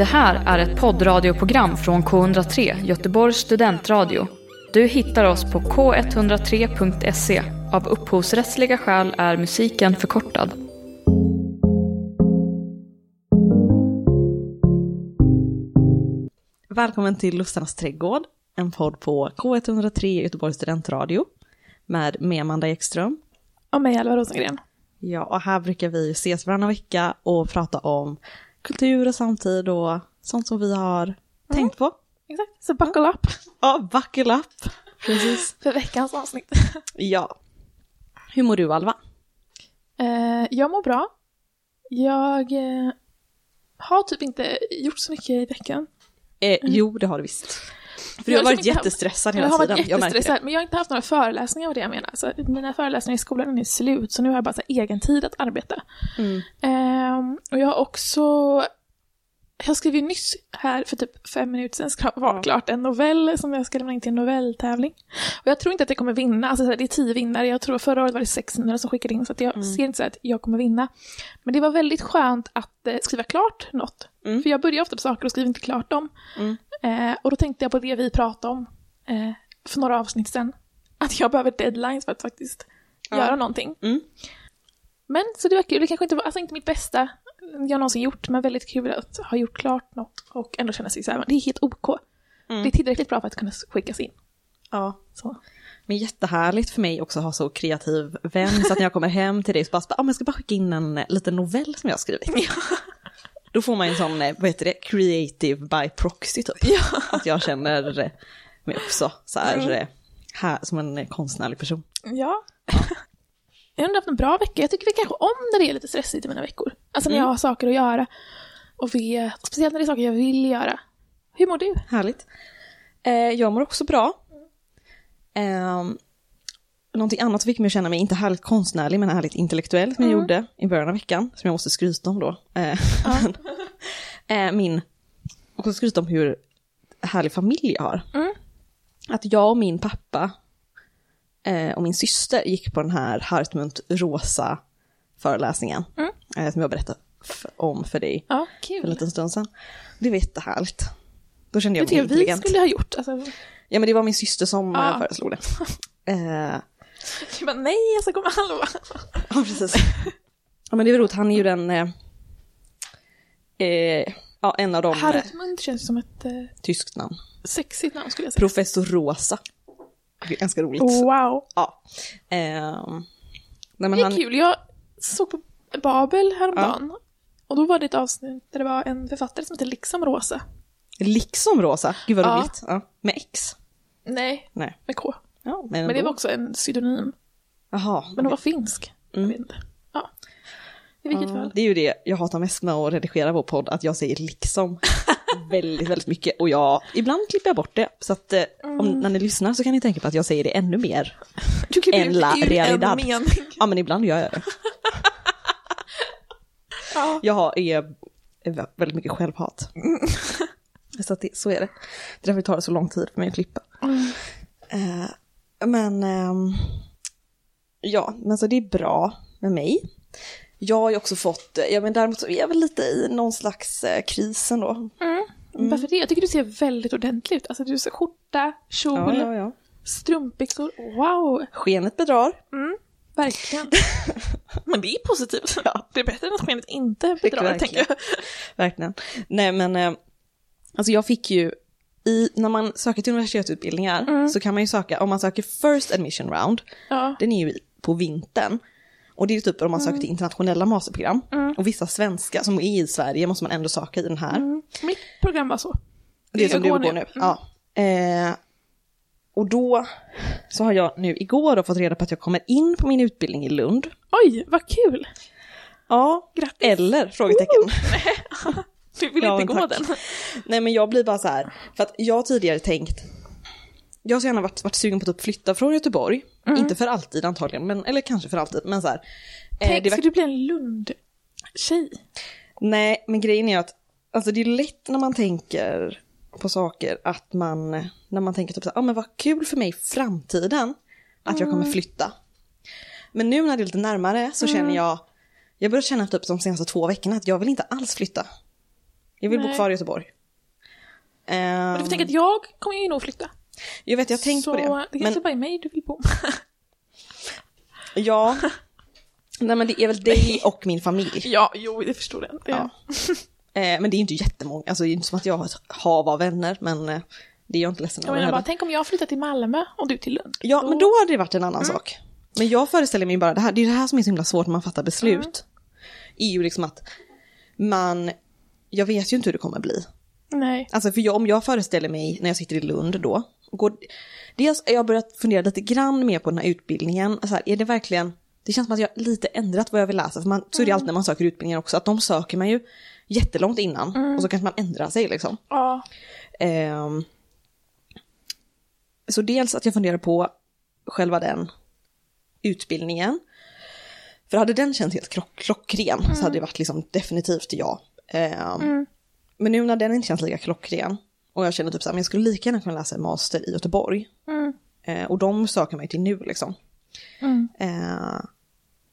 Det här är ett poddradioprogram från K103, Göteborgs studentradio. Du hittar oss på k103.se. Av upphovsrättsliga skäl är musiken förkortad. Välkommen till Lustarnas trädgård, en podd på K103 Göteborgs studentradio med mig Amanda Ekström. Och mig Alva Rosengren. Ja, och här brukar vi ses varannan vecka och prata om kultur och samtid och sånt som vi har tänkt på. Exakt, så buckle up Ja, buckle up. Precis. för veckans avsnitt. Ja. Hur mår du Alva? Eh, jag mår bra. Jag eh, har typ inte gjort så mycket i veckan. Eh, Jo, det har du visst. För du Jag har har varit liksom jättestressad Jag hela har varit tiden. Jag märker det. jättestressad, men jag har inte haft några föreläsningar vad det jag menar. Så mina föreläsningar i skolan är slut, så nu har jag bara så egen tid att arbeta. Mm. Ehm, och jag har också... Jag skrev ju nyss här för typ fem minuter sedan ska vara klart en novell som jag ska lämna in till en novelltävling. Och jag tror inte att jag kommer vinna, alltså det är tio vinnare, jag tror förra året var det 600 som skickade in så jag Mm. ser inte så att jag kommer vinna. Men det var väldigt skönt att eh, skriva klart något. Mm. För jag börjar ofta på saker och skriver inte klart dem. Mm. Eh, och då tänkte jag på det vi pratade om eh, för några avsnitt sedan. Att jag behöver deadlines för att faktiskt Ja. göra någonting. Mm. Men så det var kul, det kanske inte var, alltså inte mitt bästa jag någonsin gjort, men väldigt kul att ha gjort klart något och ändå känna sig så här, det är helt OK. Mm. Det är tillräckligt bra för att kunna skickas in. Ja. Så. Men jättehärligt för mig också att ha så kreativ vän så att när jag kommer hem till dig så bara, ah, men jag ska bara skicka in en liten novell som jag har skrivit. Då får man en sån, eh, vad heter det, creative by proxy typ. Att jag känner eh, mig också så här, Mm. eh, här som en konstnärlig person. Ja. jag har haft en bra vecka. Jag tycker väl kanske om när det är lite stressigt i mina veckor. Alltså när Mm. jag har saker att göra. Och vet, speciellt när det är saker jag vill göra. Hur mår du? Härligt. Eh, jag mår också bra. Eh, någonting annat som fick mig att känna mig, inte härligt konstnärlig, men härligt intellektuell som jag Mm. gjorde i början av veckan, som jag måste skryta om då. Eh, Ja. eh, min, och skryta om hur härlig familj jag har. Mm. Att jag och min pappa eh, och min syster gick på den här Hartmut Rosa föreläsningen. Mm. Eh, som jag berättade om för dig Ja, för en kul. liten stund sedan. Det var jättehärligt. Då kände Det jag mig jag vi intelligent. skulle ha gjort. Alltså, Ja men det var min syster som Ja. eh, föreslog det. Eh, jag bara, nej, jag ska komma halva. ja precis. Ja men det var roligt, han är ju den, eh, eh, ja en av de, eh, Hartmut känns som ett eh, tyskt namn. sexigt namn skulle jag säga. Professor Rosa. Det är ganska roligt. Wow. Ja. Eh, nej men Det är han, kul. Jag såg på Babel häromdagen. Och då var det ett avsnitt där det var en författare som heter Liksom Rosa. liksom Rosa, gud vad Ja. roligt. Ja. Med X. Nej, Nej. med K. Ja, men, Men det var också en pseudonym. Jaha. Men hon var finsk. Mm. Jag vet inte. Ja. I vilket Ja, fall. Det är ju det jag hatar mest med att redigera vår podd, att jag säger liksom väldigt, väldigt mycket. Och jag, ibland klipper jag bort det. Så att eh, om, Mm. när ni lyssnar så kan ni tänka på att jag säger det ännu mer. Du klipper en la realidad. en mening. Ja men ibland gör jag det. Ja. Jag har, är, är väldigt mycket självhat. Så, att det, så är det. Det är därför det tar så lång tid för mig att klippa. Mm. Eh, men ehm, ja, men så det är bra med mig. Jag har ju också fått, ja men däremot så är jag väl lite i någon slags eh, kris ändå. Mm. Varför det? Jag tycker du ser väldigt ordentlig ut. Alltså du ser skjorta, kjol, Ja, ja, ja. strumpbyxor. Wow! Skenet bedrar. Mm. Verkligen. Men det är positivt. Ja. Det är bättre än att skenet inte bedrar, tänker verkligen. jag. Verkligen. Nej men, eh, alltså jag fick ju, i, när man söker till universitetsutbildningar Mm. så kan man ju söka, om man söker first admission round, Ja. den är ju på vintern. Och det är ju typ om man söker till internationella masterprogram. Mm. Och vissa svenska som är i Sverige måste man ändå söka i den här. Mm. Mitt program var så. Det är som du går nu. nu. Mm. Ja. Eh, och då så har jag nu igår då fått reda på att jag kommer in på min utbildning i Lund. Oj, vad kul! Ja, Grattis! eller? Frågetecken. Du vill Ja, inte gå tack. den? Nej men jag blir bara så här, för att jag har tidigare tänkt, jag har så gärna varit, varit sugen på att typ flytta från Göteborg, inte för alltid antagligen, men, eller kanske för alltid, men så här. eh, Tänk, det ska verk- du bli en Lund-tjej? Nej, men grejen är att alltså det är lätt när man tänker på saker att man, när man tänker typ så här, ah, men vad kul för mig i framtiden att jag kommer flytta. Men nu när det är lite närmare så känner jag, jag börjar känna typ de senaste två veckorna att jag vill inte alls flytta. Jag vill bo Nej. kvar i Göteborg. Men du får Ehm, tänka att jag kommer ju nog flytta. jag vet, jag har tänkt så på det. det Men kanske bara är mig du vill bo ja, nej men det är väl dig och min familj. Ja, jo, det förstår jag. Det, Ja. Eh, men det är inte jättemånga, alltså det är inte som att jag har ett hav av vänner, men eh, det är jag inte ledsen Jag över menar bara, heller. tänk om jag flyttar till Malmö och du till Lund. Ja, men då hade det varit en annan sak. Men jag föreställer mig bara, det, här, det är det här som är så himla svårt när man fattar beslut. är ju liksom att man, jag vet ju inte hur det kommer bli. Nej. Alltså för jag, om jag föreställer mig när jag sitter i Lund då, går, dels har jag börjat fundera lite grann mer på den här utbildningen, så här, är det verkligen, det känns som att jag lite ändrat vad jag vill läsa, för man, så är det alltid när man söker utbildningar också, att de söker man ju jättelångt innan och så kanske man ändrar sig liksom. Ja. Ehm, så dels att jag funderar på själva den utbildningen. För hade den känts helt klock, klockren så hade det varit liksom definitivt ja. Ehm, Men nu när den inte känns lika klockren och jag känner typ så här, men jag skulle lika gärna kunna läsa en master i Göteborg. Mm. Eh, och de söker mig till nu liksom. Mm. Eh,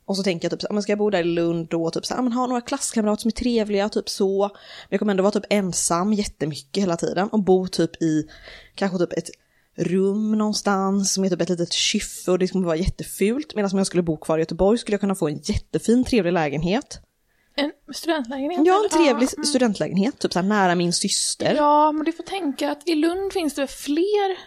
och så tänker jag typ så här, men ska jag bo där i Lund då, typ så här, men ha några klasskamrater som är trevliga, typ så. Men jag kommer ändå vara typ ensam jättemycket hela tiden och bo typ i kanske typ ett rum någonstans som är typ ett litet kyffe och det kommer vara jättefult. Medan om jag skulle bo kvar i Göteborg skulle jag kunna få en jättefin trevlig lägenhet. En studentlägenhet? Ja, en trevlig Ja, studentlägenhet, typ så här nära min syster. Ja, men du får tänka att i Lund finns det fler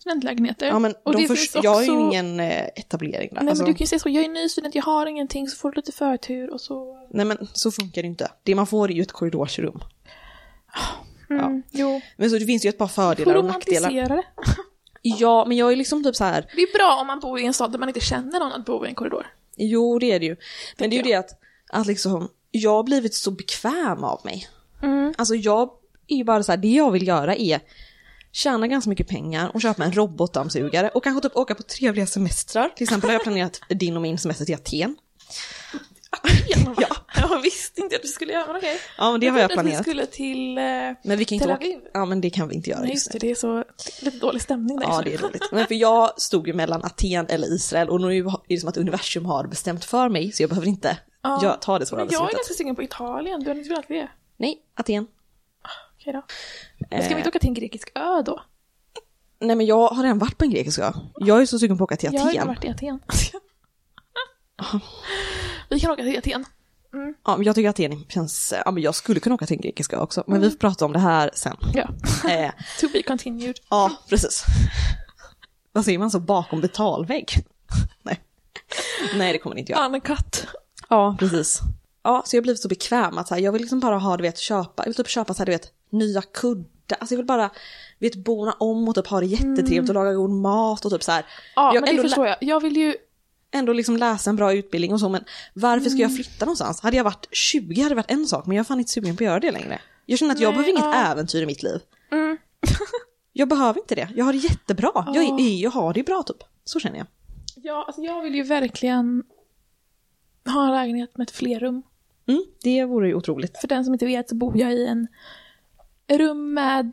studentlägenheter. Ja men och de det först, finns jag har ju också- ingen eh, etablering där. Nej Alltså, men du kan ju säga så, jag är ny student, jag har ingenting, så får du lite förtur och så... nej men så funkar det inte. Det man får är ju ett korridorsrum. Mm, Jo. Men så det finns ju ett par fördelar och nackdelar. det. Ja, men jag är liksom typ så här. Det är bra om man bor i en stad där man inte känner någon att bo i en korridor. jo det är det ju. Men det är ju det att, att liksom, jag har blivit så bekväm av mig. Mm. Alltså jag är ju bara så här, det jag vill göra är tjäna ganska mycket pengar och köpa en robotdammsugare och kanske typ åka på trevliga semestrar. Till exempel har jag planerat din och min semester till Aten. ja. Jag visste inte att du skulle göra, okej. Ja, men det har jag trodde att planerat. vi skulle till... Eh, Men vi kan inte Tel åka. Aviv. Ja, men det kan vi inte göra nej, just det, det är så lite dålig stämning där. Ja, det är dåligt. Men för jag stod ju mellan Aten eller Israel och nu är det som att universum har bestämt för mig så jag behöver inte Ja. jag, ta det svåra Men jag är beslutet. ganska sugen på Italien, du har inte velat det? Nej, Aten. Okej då. Men ska vi inte åka till en grekisk ö då? Nej men jag har redan varit på en grekisk ö. Jag är så sugen på att åka till Jag har Aten. varit i Aten. vi kan åka till Aten. Ja, men jag tycker Aten känns, ja men jag skulle kunna åka till en grekisk ö också. Men vi får prata om det här sen. Ja. Eh, to be continued. ja, precis. Vad säger man så, bakom betalvägg? Nej. Nej, det kommer det inte göra. Uncut. Ja, precis. Ja, så jag har blivit så bekväm att så här, jag vill liksom bara ha, du vet, köpa, jag vill typ köpa så här, du vet, nya kuddar. Alltså jag vill bara, vet, bona om och typ ha det jättetrevligt och laga god mat och typ så här. Ja, jag men det förstår jag. Jag vill ju... ändå liksom läsa en bra utbildning och så, men varför ska Mm. jag flytta någonstans? Hade jag varit 20 hade det varit en sak, men jag är fan inte sugen på att göra det längre. Jag känner att jag Nej, behöver inget ja. äventyr i mitt liv. Mm. Jag behöver inte det, jag har det jättebra. Jag, är, jag har det bra typ. Så känner jag. Ja, alltså jag vill ju verkligen ha en lägenhet med ett flerrum. Mm, det vore ju otroligt. För den som inte vet så bor jag i en rum med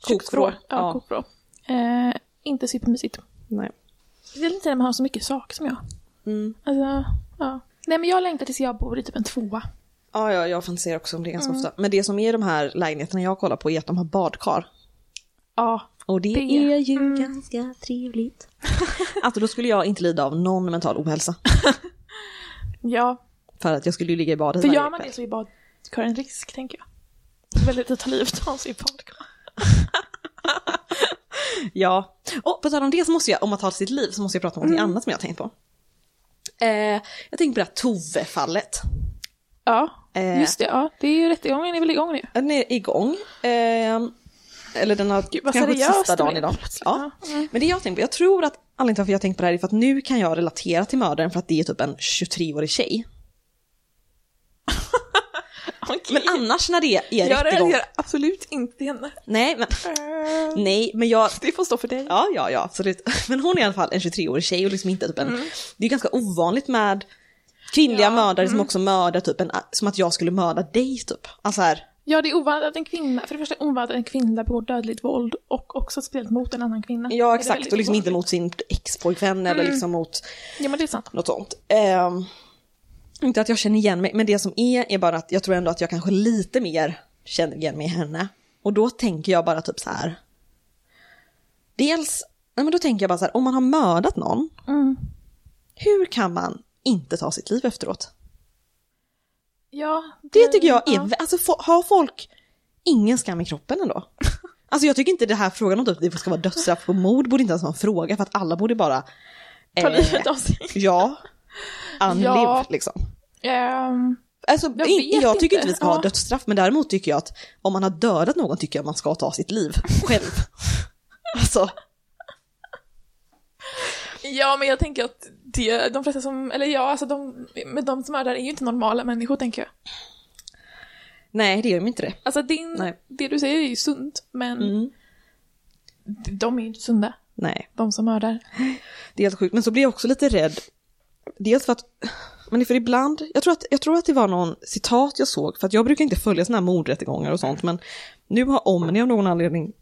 Kokvrå. Ja, Ja. kokvrå. Eh, inte supermysigt. Nej. Det är inte när man har så mycket saker som jag. Mm. Alltså, ja. Nej men jag längtar tills jag bor i typ en tvåa. Ja, ja, jag fantiserar också om det ganska Mm. ofta. Men det som är de här lägenheterna jag kollar på är att de har badkar. Ja. Och det, Det- är ju mm. ganska trevligt. alltså då skulle jag inte lida av någon mental ohälsa. Ja. För att jag skulle ju ligga i badet För varje gör man kväll. det så är badkar en risk, tänker jag. Det är väldigt att ta livet av sig i badkar. Ja. Och på tal om det så måste jag, om att ta sitt liv, så måste jag prata om något Mm. annat som jag har tänkt på. Eh, jag tänkte på det här Tove-fallet. Ja, Eh. just det. Ja, det är ju rättegången är väl igång nu. Den är igång. Eh, eller den har Gud, kanske sista dagen idag. Ja. Mm. Men det jag tänker på, jag tror att anledningen till varför jag tänkt på det här är för att nu kan jag relatera till mördaren för att det är typ en 23-årig tjej. Okej. Men annars när det är jag rättegång... relaterar absolut inte till henne. Nej, men, Eh, nej, men jag... Det får stå för dig. Ja, ja, ja, absolut. Men hon är i alla fall en 23-årig tjej och liksom inte typ en... Mm. Det är ganska ovanligt med kvinnliga Ja, mördare som mm. också mördar typ en... Som att jag skulle mörda dig typ. Alltså här, Ja, det är ovanligt att en kvinna, för det första ovanligt att en kvinna begår dödligt våld och också speciellt mot en annan kvinna. Ja exakt, och liksom inte mot sin ex-pojkvän eller Mm. liksom mot Ja, men det är sant. något sånt. Ehm, inte att jag känner igen mig, men det som är är bara att jag tror ändå att jag kanske lite mer känner igen mig i henne. Och då tänker jag bara typ så här. Dels, nej men då tänker jag bara så här, om man har mördat någon, Mm. hur kan man inte ta sitt liv efteråt? Ja, Det tycker jag är, ja. alltså har folk ingen skam i kroppen ändå? Alltså jag tycker inte det här frågan om typ det ska vara dödsstraff på mord borde inte ens vara en fråga för att alla borde bara... Ta eh, livet av sig. Ja. Unlive Ja. liksom. Ehm, Alltså, Jag vet jag tycker inte. vi ska ha dödsstraff men däremot tycker jag att om man har dödat någon tycker jag man ska ta sitt liv själv. alltså, ja, men jag tänker att det, de flesta som, eller ja, alltså de, med de som mördar är ju inte normala människor tänker jag. nej det gör ju inte det. Alltså din, Nej. det du säger är ju sunt, men Mm. de är ju inte sunda, Nej, de som mördar. det är helt sjukt. Men så blir jag också lite rädd. Dels för att, men för ibland, jag tror, att, jag tror att det var någon citat jag såg, för att jag brukar inte följa sådana här mordrättegångar och sånt, men nu har Omni av någon anledning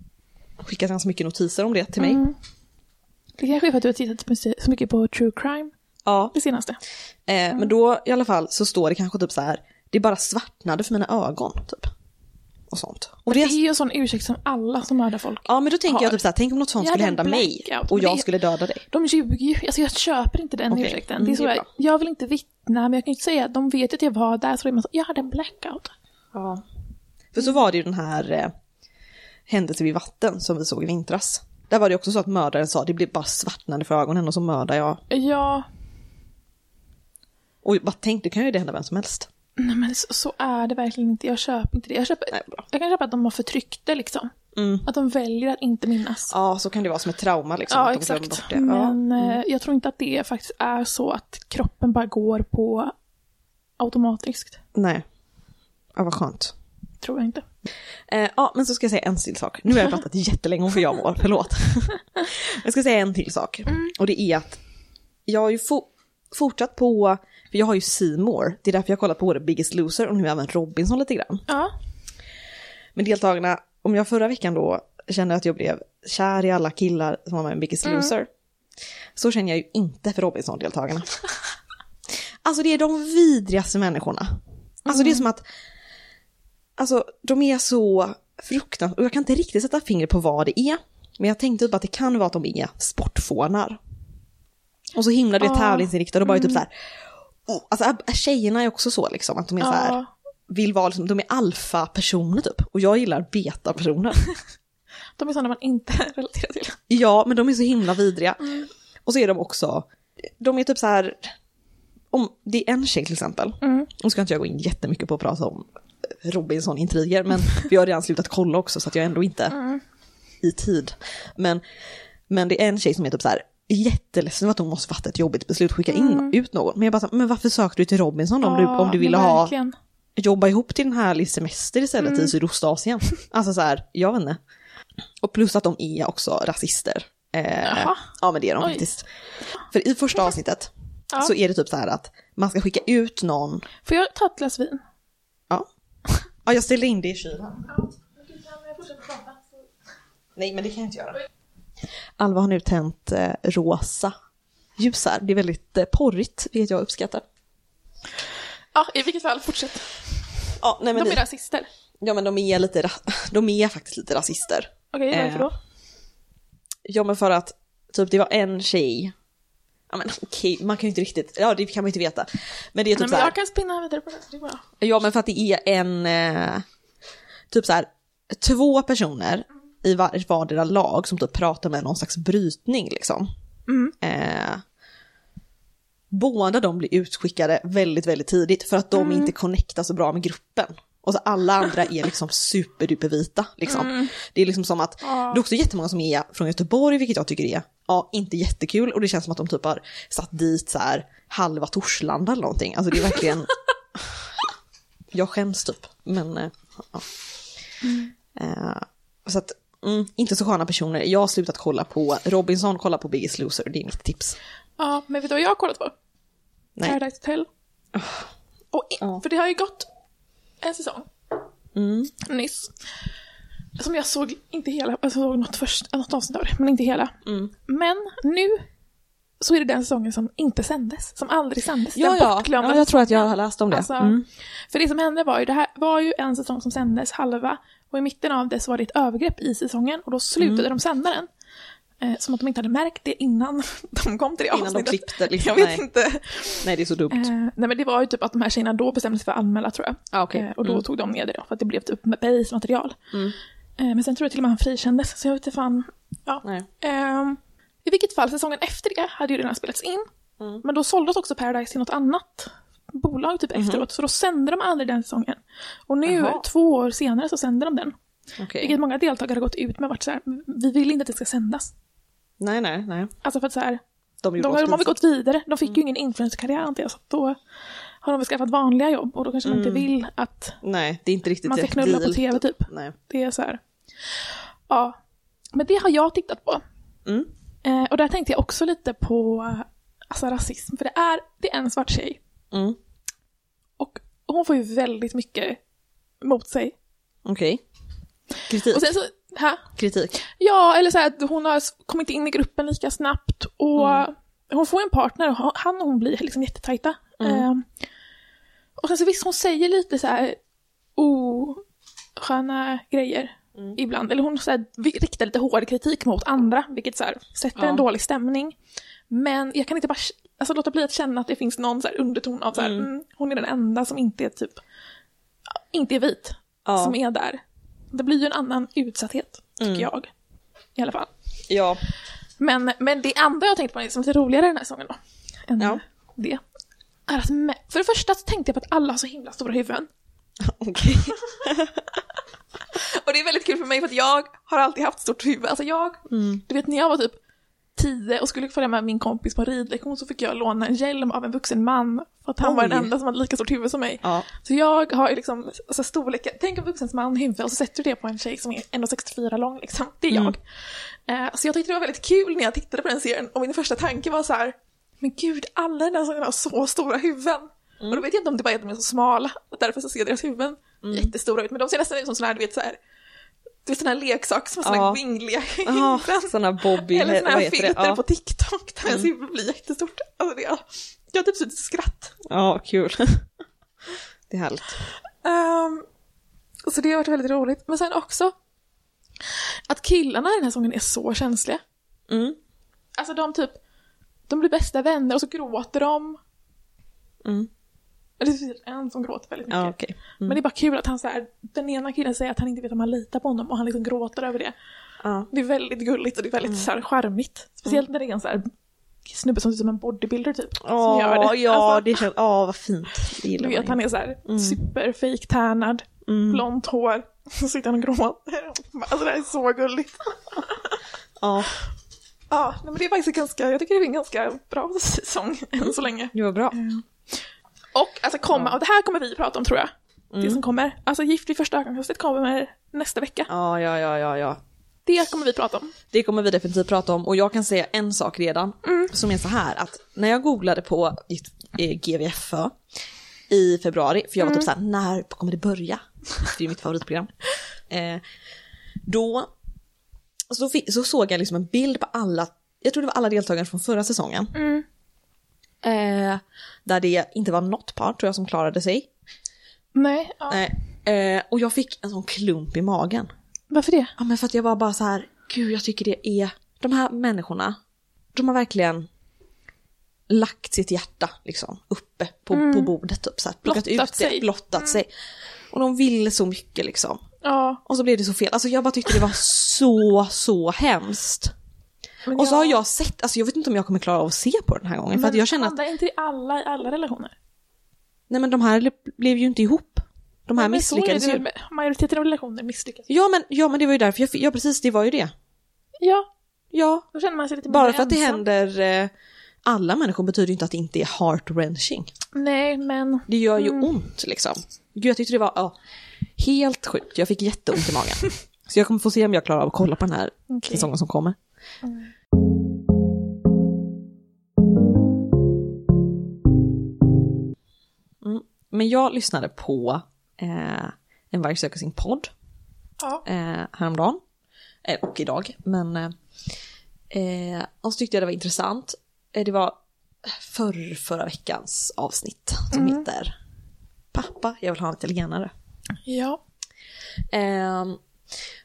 skickat ganska mycket notiser om det till mig. Mm. Det kanske är för att du har tittat så mycket på true crime Ja, det senaste. eh, men då i alla fall så står det kanske typ så här, det bara svartnade för mina ögon, typ. Och sånt. Och Det är ju en sån ursäkt som alla som mördar folk. ja men då tänker jag har. typ så här, tänk om något sånt Jag skulle hända mig och jag det- skulle döda dig. De ljuger ju, alltså jag köper inte den Okej, ursäkten. mm, det är så det är bra. jag vill inte vittna, men jag kan ju inte säga de vet att jag var där, så det är man så, jag hade en blackout. Ja. För så var det ju den här eh, händelsen vid vatten som vi såg i vintras. Där var det också så att mördaren sa det blir bara svartnande för ögonen och så mördar jag. Ja, Och bara tänk, det kan ju det hända vem som helst. nej men så, så är det verkligen inte. Jag köper inte det. Jag, köper, Nej, jag kan köpa att de har förtryckt det liksom. Mm. Att de väljer att inte minnas. Ja, så kan det vara som ett trauma liksom. Ja, exakt. Ja. Men eh, jag tror inte att det faktiskt är så att kroppen bara går på automatiskt. Nej. Ja, vad skönt. Tror jag inte. Eh, ja, men så ska jag säga en till sak. Nu har jag pratat jättelänge om hur jag mår, förlåt. jag ska säga en till sak. Och det är att jag har ju fo- fortsatt på, för jag har ju More. det är därför jag kollar på både Biggest Loser och nu även Robinson lite grann. Ja. Men deltagarna, om jag förra veckan då kände att jag blev kär i alla killar som var med i Biggest Loser, så känner jag ju inte för Robinson-deltagarna. alltså det är de vidrigaste människorna. Alltså det är som att, alltså de är så fruktansvärt, och jag kan inte riktigt sätta fingret på vad det är, men jag tänkte typ att det kan vara att de är sportfånar. Och så himla det Ja. tävlingsinriktade och bara typ så här, oh, alltså tjejerna är också så liksom, att de är så här, vill vara liksom, de är alfa-personer typ. Och jag gillar beta-personer. De är sådana man inte relaterar till. ja, men de är så himla vidriga. Och så är de också, de är typ så här, om det är en tjej till exempel, Mm. nu ska inte jag gå in jättemycket på att prata om Robinson-intriger, men vi har redan slutat kolla också så att jag ändå inte Mm. i tid. Men, men det är en tjej som är typ så här, jätteledsen att hon måste fatta ett jobbigt beslut, skicka in ut någon. Men jag bara så här, men varför sökte du till Robinson om, du, om du ville Mm. ha jobba ihop till en härlig semester istället i Sydostasien. Alltså så här, jag vet inte. Och plus att de är också rasister. Eh, ja men det är de Oj. faktiskt. För i första avsnittet Ja. så är det typ så här att man ska skicka ut någon, Får jag ta ett glas vin? Ja. Ja jag ställde in det i kylen. Nej men det kan jag inte göra. Alva har nu tänt eh, rosa ljus här. Det är väldigt eh, porrigt, vilket jag uppskattar. Ja, i vilket fall, fortsätt. Ja, nej, men De det- är rasister. ja men de är lite, de är faktiskt lite rasister. Okej, varför Eh, då? Ja men för att typ det var en tjej, ja men okej, man kan ju inte riktigt, ja det kan man ju inte veta. Men det är typ Nej, men här, jag kan spinna vidare på det. det är bra. ja men för att det är en, eh, typ så här, två personer i var, vardera lag som typ pratar med någon slags brytning liksom. Mm. Eh, båda de blir utskickade väldigt, väldigt tidigt för att de Mm. inte connectar så bra med gruppen. Och så alla andra är liksom superdupervita liksom. Det är liksom som att, det är också jättemånga som är från Göteborg, vilket jag tycker är, ja, inte jättekul. Och det känns som att de typ har satt dit så här halva Torslanda eller någonting. Alltså det är verkligen, jag skäms typ. Men, eh, ja. Eh, så att, mm, inte så sköna personer. Jag har slutat kolla på Robinson, kolla på Biggest Loser, det är mitt tips. Ja, men vet du vad jag har kollat på? Nej. Paradise Hotel. Och i. För det har ju gått en säsong Mm. nyss. Som jag såg, inte hela, jag såg något, först, något avsnitt av det, men inte hela. Mm. Men nu så är det den säsongen som inte sändes, som aldrig sändes. Ja, den ja. ja, jag tror att jag har läst om det. Alltså, mm. För det som hände var ju, det här var ju en säsong som sändes halva och i mitten av det så var det ett övergrepp i säsongen och då slutade Mm. de sända den. Eh, som att de inte hade märkt det innan de kom till det Innan de avsnittet. klippte. Liksom. Jag vet nej. inte. nej, det är så dumt. Eh, nej men det var ju typ att de här tjejerna då bestämde sig för att anmäla tror jag. ah, okej. Eh, och då Mm. tog de ner det då, för att det blev typ bevismaterial. Mm. Eh, men sen tror jag till och med han frikändes, så jag vet inte fan. Ja. Ehm, I vilket fall, säsongen efter det hade ju redan spelats in. Mm. Men då såldes också Paradise till något annat bolag typ efteråt, så då sände de aldrig den säsongen. Och nu. Jaha. två år senare, så sänder de den. Okej. Vilket många deltagare har gått ut med varit så här, vi vill inte att det ska sändas. Nej, nej, nej. Alltså för att så här, De, de, de har väl gått vidare, de fick ju ingen influencerkarriär antar jag, så då har de väl skaffat vanliga jobb och då kanske man inte Mm. vill att Nej, det är inte riktigt man ska knulla på tv typ. Nej. Det är så här. Ja, men det har jag tittat på. Mm. Eh, och där tänkte jag också lite på alltså, rasism, för det är, det är en svart tjej Mm. och hon får ju väldigt mycket mot sig. Okej. Kritik. Och sen så, här, Kritik. ja, eller så här att hon har kommit in i gruppen lika snabbt och hon får en partner och ha- han och hon blir liksom jättetajta. Mm. Eh, och sen så visst, hon säger lite så här osköna grejer Mm. ibland. Eller hon så här, riktar lite hård kritik mot andra, vilket så här, sätter Ja. en dålig stämning. Men jag kan inte bara alltså, låta bli att känna att det finns någon så här underton av så här, Mm. mm, hon är den enda som inte är typ, inte är vit, Ja. som är där. Det blir ju en annan utsatthet, tycker Mm. jag. I alla fall. Ja. Men, men det andra jag tänkte på som är lite roligare den här säsongen då, än Ja. det, är att med, för det första så tänkte jag på att alla har så himla stora huvuden. Okej. Och det är väldigt kul för mig för att jag har alltid haft stort huvud. Alltså jag, Mm. du vet när jag var typ tio och skulle följa med min kompis på en ridlektion så fick jag låna en hjälm av en vuxen man för att han var den Oj. enda som hade lika stort huvud som mig. Ja. Så jag har ju liksom alltså storlekar, tänk en vuxen man huvud och så sätter du det på en tjej som är 1,64 lång liksom. Det är jag. Eh, så jag tyckte det var väldigt kul när jag tittade på den serien och min första tanke var så här, men gud, alla här säsongen har så stora huvuden. Och då vet jag inte om det bara är att de är så smala, och därför så ser deras huvuden jättestora ut. Men de ser nästan ut som sådana här, du vet så här, du vet sådana här leksaker som har sådana Ja. här vingliga Ja, sådana Bobby, Eller sådana vad här filter Ja. på TikTok där huvud blir jättestort. Alltså det, jag har typ suttit skratt. ja, kul. Det är härligt. Um, så det har varit väldigt roligt. Men sen också att killarna i den här säsongen är så känsliga. Mm. Alltså de typ, de blir bästa vänner och så gråter de. Mm. Det är speciellt en som gråter väldigt mycket. Ja, okej. Men det är bara kul att han så här, den ena killen säger att han inte vet om han litar på honom och han liksom gråter över det. Ja. Det är väldigt gulligt och det är väldigt så här charmigt. Speciellt när det är en så här snubbe som ser ut som en bodybuilder typ. Åh, det. ja, Alltså, det känns, åh vad fint. Det du gillar vet, han är så här superfejktärnad, Mm. blont hår, så sitter han och gråter. Alltså det här är så gulligt. Ja, Ja, men det är faktiskt ganska, jag tycker det är en ganska bra säsong än så länge. det var bra. Och alltså komma, och det här kommer vi prata om tror jag. Mm. Det som kommer. Alltså Gift vid första ögonkastet kommer nästa vecka. Ja, ja, ja, ja, ja. Det kommer vi prata om. Det kommer vi definitivt prata om och jag kan säga en sak redan som är så här att när jag googlade på eh, GVFÖ i februari, för jag var typ såhär, när kommer det börja? Det är mitt favoritprogram. Eh, då så, så såg jag liksom en bild på alla, jag tror det var alla deltagare från förra säsongen. Eh, där det inte var något par tror jag som klarade sig. Nej, ja. Nej. Eh, och jag fick en sån klump i magen. varför det? Ja men för att jag var bara så här, gud jag tycker det är, de här människorna, de har verkligen lagt sitt hjärta liksom uppe på, på bordet typ så här, plockat Blottat ut det, sig. blottat sig. Och de ville så mycket liksom. Ja. Och så blev det så fel, alltså jag bara tyckte det var så, så hemskt. Men Och så har jag sett, alltså jag vet inte om jag kommer klara av att se på den här gången för att jag känner att, inte det alla i alla relationer? nej men de här blev ju inte ihop. De här Men det misslyckades ju. Majoriteten av relationer misslyckas. Ja men, ja men det var ju därför jag fick, ja precis det var ju det. Ja, Ja, då känner man sig lite Bara för att det ensam. händer eh, alla människor betyder ju inte att det inte är heart-wrenching. Nej, men Det gör ju Mm. ont liksom. Gud, jag tyckte det var ja, helt sjukt. Jag fick jätteont i magen. Så jag kommer få se om jag klarar av att kolla på den här Okej. säsongen som kommer. Mm. Men jag lyssnade på eh, En varg söker sin podd ja. eh, häromdagen. Eh, och idag. Men eh, eh, och så tyckte jag det var intressant. eh, det var förr, förra veckans avsnitt som heter Pappa, jag vill ha en italienare. Ja. Ehm,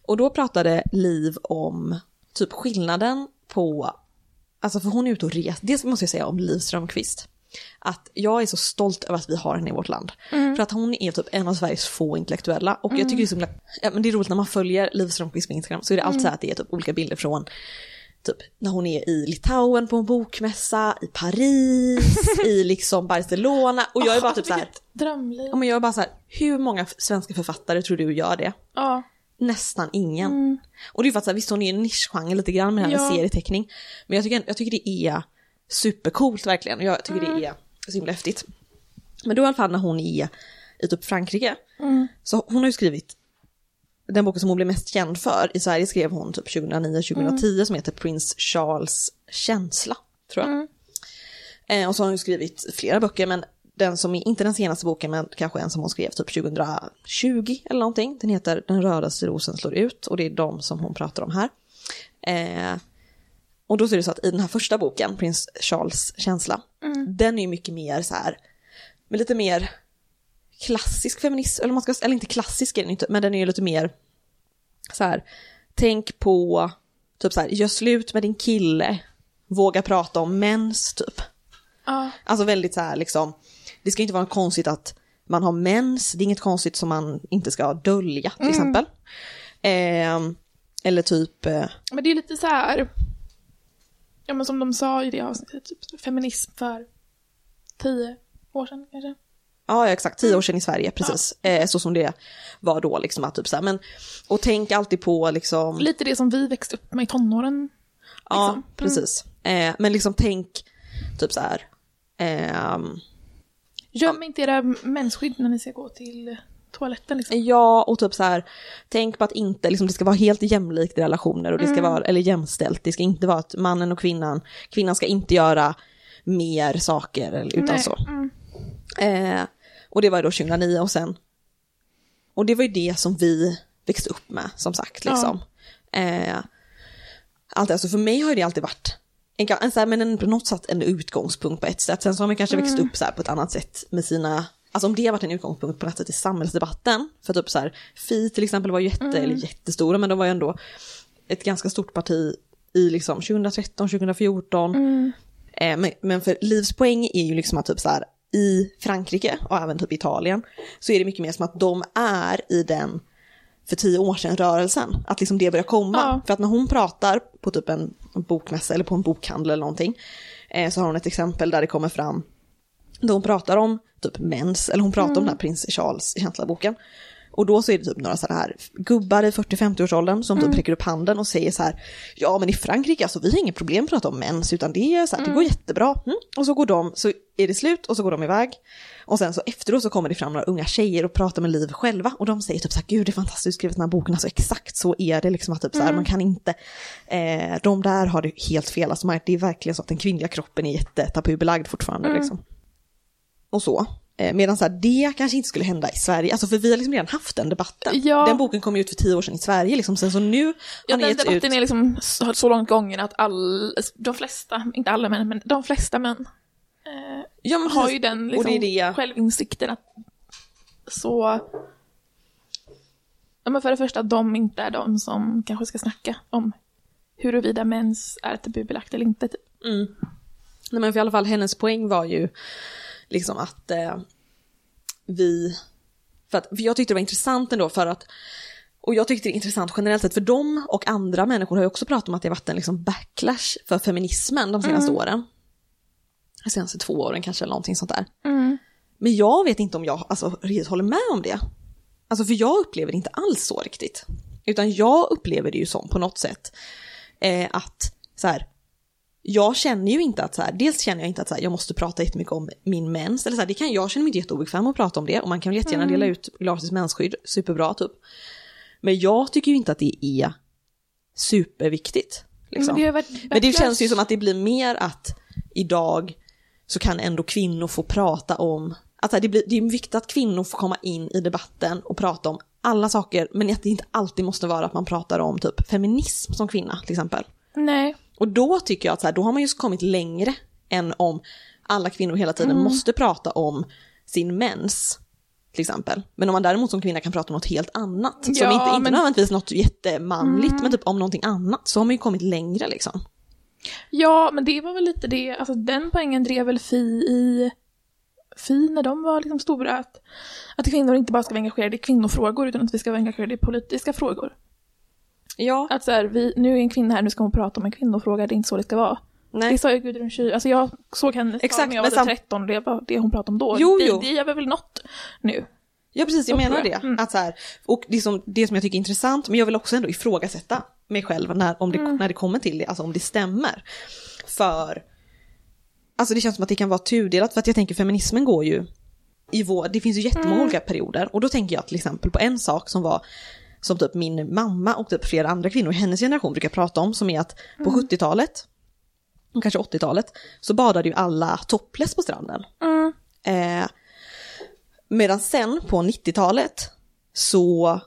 och då pratade Liv om typ skillnaden på, alltså för hon är ute och reser, det måste jag säga om Liv Strömquist. Att jag är så stolt över att vi har henne i vårt land. För att hon är typ en av Sveriges få intellektuella. Och jag tycker det är så himla, ja, men det är roligt när man följer Liv Strömquist på Instagram så är det alltid så här att det är typ olika bilder från typ när hon är i Litauen på en bokmässa, i Paris, i liksom Barcelona. Och jag är bara typ så här, Vilket Drömliv. ja, men jag är bara så här, hur många svenska författare tror du gör det? Ja. Nästan ingen. Och det är för att så här, visst hon är en nischgenre lite grann med med Ja. serieteckning. Men jag tycker, jag tycker det är supercoolt verkligen. Jag tycker det är så himla häftigt. Men då i alla fall när hon är i typ Frankrike. Så hon har ju skrivit den boken som hon blev mest känd för. I Sverige skrev hon typ 2009-2010 som heter Prince Charles känsla. Tror jag. Eh, och så har hon ju skrivit flera böcker men den som är, inte den senaste boken men kanske en som hon skrev typ 2020 eller någonting. Den heter Den rödaste rosen slår ut och det är de som hon pratar om här. Eh, och då så är det så att i den här första boken, Prins Charles känsla, den är ju mycket mer så här, med lite mer klassisk feminism, eller man ska, eller inte klassisk är den inte, men den är ju lite mer så här, tänk på, typ så här, gör slut med din kille, våga prata om mens typ. Ja. Alltså väldigt så här liksom, det ska inte vara konstigt att man har mens, det är inget konstigt som man inte ska dölja till exempel. Ehm, eller typ, eh, Men det är lite så här, ja men som de sa i det avsnittet, typ feminism för tio år sedan kanske. ja exakt, tio år sedan i Sverige precis. Eh, så som det var då liksom att typ så här, men, och tänk alltid på liksom, Lite det som vi växte upp med i tonåren. ja liksom. precis. Eh, men liksom tänk typ så här, ehm, Göm inte era mensskydd när ni ska gå till toaletten liksom. Ja, och typ så här, tänk på att inte, liksom, det ska vara helt jämlikt i relationer och det ska vara, eller jämställt, det ska inte vara att mannen och kvinnan, kvinnan ska inte göra mer saker utan Nej, så. mm. Eh, och det var ju då 2009 och sen, och det var ju det som vi växte upp med som sagt liksom. Eh, allt, alltså för mig har det alltid varit en, så här, men en, på något sätt en utgångspunkt på ett sätt. Sen så har man kanske växt upp så här på ett annat sätt med sina, alltså om det har varit en utgångspunkt på något sätt i samhällsdebatten, för typ så här, Fi till exempel var jätte, eller jättestora, men de var ju ändå ett ganska stort parti i liksom 2013, 2014. Eh, men, men för Livs poäng är ju liksom att typ så här, i Frankrike och även typ Italien så är det mycket mer som att de är i den för tio år sedan rörelsen, att liksom det börjar komma. Ja. För att när hon pratar på typ en bokmässa eller på en bokhandel eller någonting eh, så har hon ett exempel där det kommer fram där hon pratar om typ mens, eller hon pratar om den här prins Charles i känsla-boken. Och då så är det typ några sådana här gubbar i 40-50-årsåldern som typ räcker upp handen och säger så här, ja men i Frankrike alltså vi har inget problem att prata om mens utan det är så här, det går jättebra. Mm. Och så går de, så är det slut och så går de iväg. Och sen så efteråt så kommer det fram några unga tjejer och pratar med Liv själva och de säger typ så här, gud det är fantastiskt skrivit den här boken, alltså exakt så är det liksom att typ så här, man kan inte, eh, de där har det helt fel, alltså man- det är verkligen så att den kvinnliga kroppen är jättetabubelagd fortfarande liksom. Och så. Eh, Medan så här, det kanske inte skulle hända i Sverige, alltså för vi har liksom redan haft den debatten. Ja. Den boken kom ju ut för tio år sedan i Sverige, liksom. sen så nu Ja, har den debatten ut... är liksom så, långt gången att all, de flesta, inte alla män, men de flesta män eh, Ja, men har precis. ju den liksom, det det. självinsikten att så... Ja, men för det första att de inte är de som kanske ska snacka om huruvida mens är tabubelagt eller inte. Typ. Nej men för i alla fall hennes poäng var ju liksom att eh, vi, för, att, för jag tyckte det var intressant ändå för att, och jag tyckte det är intressant generellt sett för dem och andra människor har ju också pratat om att det har varit en liksom backlash för feminismen de senaste åren. De senaste två åren kanske eller någonting sånt där. Men jag vet inte om jag alltså, riktigt håller med om det. Alltså för jag upplever det inte alls så riktigt. Utan jag upplever det ju som på något sätt eh, att så här, jag känner ju inte att så här, dels känner jag inte att så här, jag måste prata jättemycket om min mens, eller så här, det kan, jag känner mig inte jätteobekväm att prata om det och man kan väl jättegärna dela ut gratis mensskydd, superbra typ. Men jag tycker ju inte att det är superviktigt. Liksom. Men det varit Men det känns ju som att det blir mer att idag så kan ändå kvinnor få prata om, att det, blir, det är viktigt att kvinnor får komma in i debatten och prata om alla saker, men att det inte alltid måste vara att man pratar om typ feminism som kvinna till exempel. Nej. Och då tycker jag att så här, då har man just kommit längre än om alla kvinnor hela tiden Mm. måste prata om sin mens. Till exempel. Men om man däremot som kvinna kan prata om något helt annat, som Ja, inte, inte men- nödvändigtvis något jättemanligt, Mm. men typ om någonting annat, så har man ju kommit längre liksom. Ja, men det var väl lite det, alltså den poängen drev väl Fi i Fi när de var liksom stora, att, att kvinnor inte bara ska vara engagerade i kvinnofrågor utan att vi ska vara engagerade i politiska frågor. Ja, Att så här, vi, nu är en kvinna här, nu ska hon prata om en kvinnofråga, det är inte så det ska vara. nej. Det sa ju Gudrun Schyr, alltså jag såg henne Exakt, när jag var sam- 13, det var det hon pratade om då. Jo, det, jo. det gör väl något nu. Ja precis, jag menar det. Mm. Att så här, och det som, det som jag tycker är intressant, men jag vill också ändå ifrågasätta mig själv när, om det, Mm. när det kommer till det, alltså om det stämmer. För, alltså det känns som att det kan vara tudelat, för att jag tänker feminismen går ju i vår, det finns ju jättemånga Mm. olika perioder, och då tänker jag till exempel på en sak som var som typ min mamma och typ flera andra kvinnor i hennes generation brukar prata om, som är att på Mm. 70-talet, och kanske 80-talet, så badade ju alla topless på stranden. Mm. Eh, medan sen på 90-talet så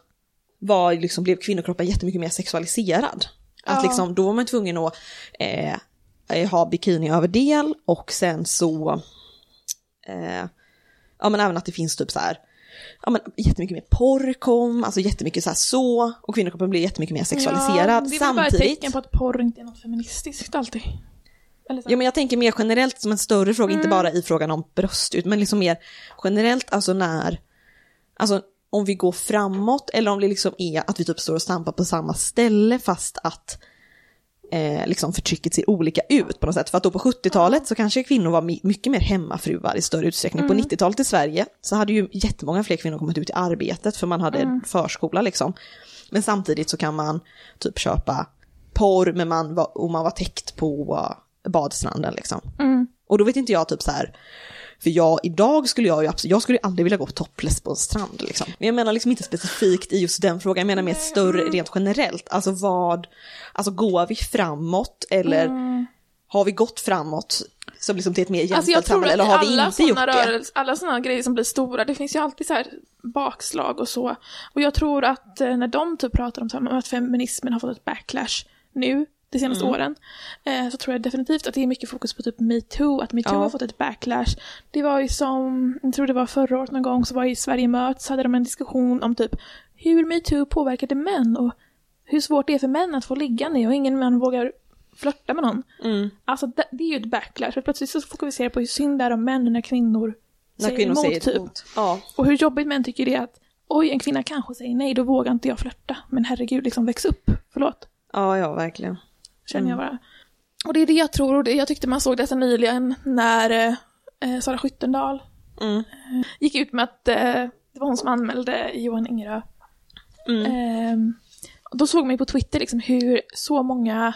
var liksom, blev kvinnokroppen jättemycket mer sexualiserad. Att Ja. liksom, då var man tvungen att eh, eh, ha bikiniöverdel och sen så, eh, ja men även att det finns typ så här, ja men jättemycket mer porr kom, alltså jättemycket så här så, och kvinnokroppen blev jättemycket mer sexualiserad. Ja, det är väl bara ett tecken på att porr inte är något feministiskt alltid. Ja men jag tänker mer generellt som en större fråga, inte bara i frågan om bröst, men liksom mer generellt, alltså när, alltså om vi går framåt eller om det liksom är att vi typ står och stampar på samma ställe fast att eh, liksom förtrycket ser olika ut på något sätt. För att då på 70-talet så kanske kvinnor var my- mycket mer hemmafruar i större utsträckning. På 90-talet i Sverige så hade ju jättemånga fler kvinnor kommit ut i arbetet för man hade förskola liksom. Men samtidigt så kan man typ köpa porr men man var, och man var täckt på badstranden liksom. Mm. Och då vet inte jag typ så här, för jag, idag skulle jag ju absolut, jag skulle ju aldrig vilja gå topless på en strand liksom. Men jag menar liksom inte specifikt i just den frågan, jag menar mer större rent generellt. Alltså vad, alltså går vi framåt eller har vi gått framåt som liksom till ett mer jämställt Alltså jag tror samhälle eller har vi alla inte gjort sådana det? rörelser, alla sådana grejer som blir stora, det finns ju alltid så här bakslag och så. Och jag tror att eh, när de typ pratar om, så här, om att feminismen har fått ett backlash nu, de senaste Mm. åren, eh, så tror jag definitivt att det är mycket fokus på typ metoo, att metoo Ja. har fått ett backlash. Det var ju som, jag tror det var förra året någon gång, så var i Sverige möts, hade de en diskussion om typ hur metoo påverkade män och hur svårt det är för män att få ligga ner och ingen man vågar flörta med någon. Mm. Alltså det, det är ju ett backlash, för plötsligt så fokuserar på hur synd det är om män när kvinnor När säger kvinnor emot säger typ. emot. Ja. Och hur jobbigt män tycker det är att oj, en kvinna kanske säger nej, då vågar inte jag flörta. Men herregud, liksom väx upp. Förlåt, ja, ja verkligen. Känner jag bara. Och det är det jag tror, och det, jag tyckte man såg detta nyligen när eh, eh, Sara Skyttendal Mm. gick ut med att eh, det var hon som anmälde Johan Ingerö. Mm. Och då såg man ju på Twitter liksom hur så många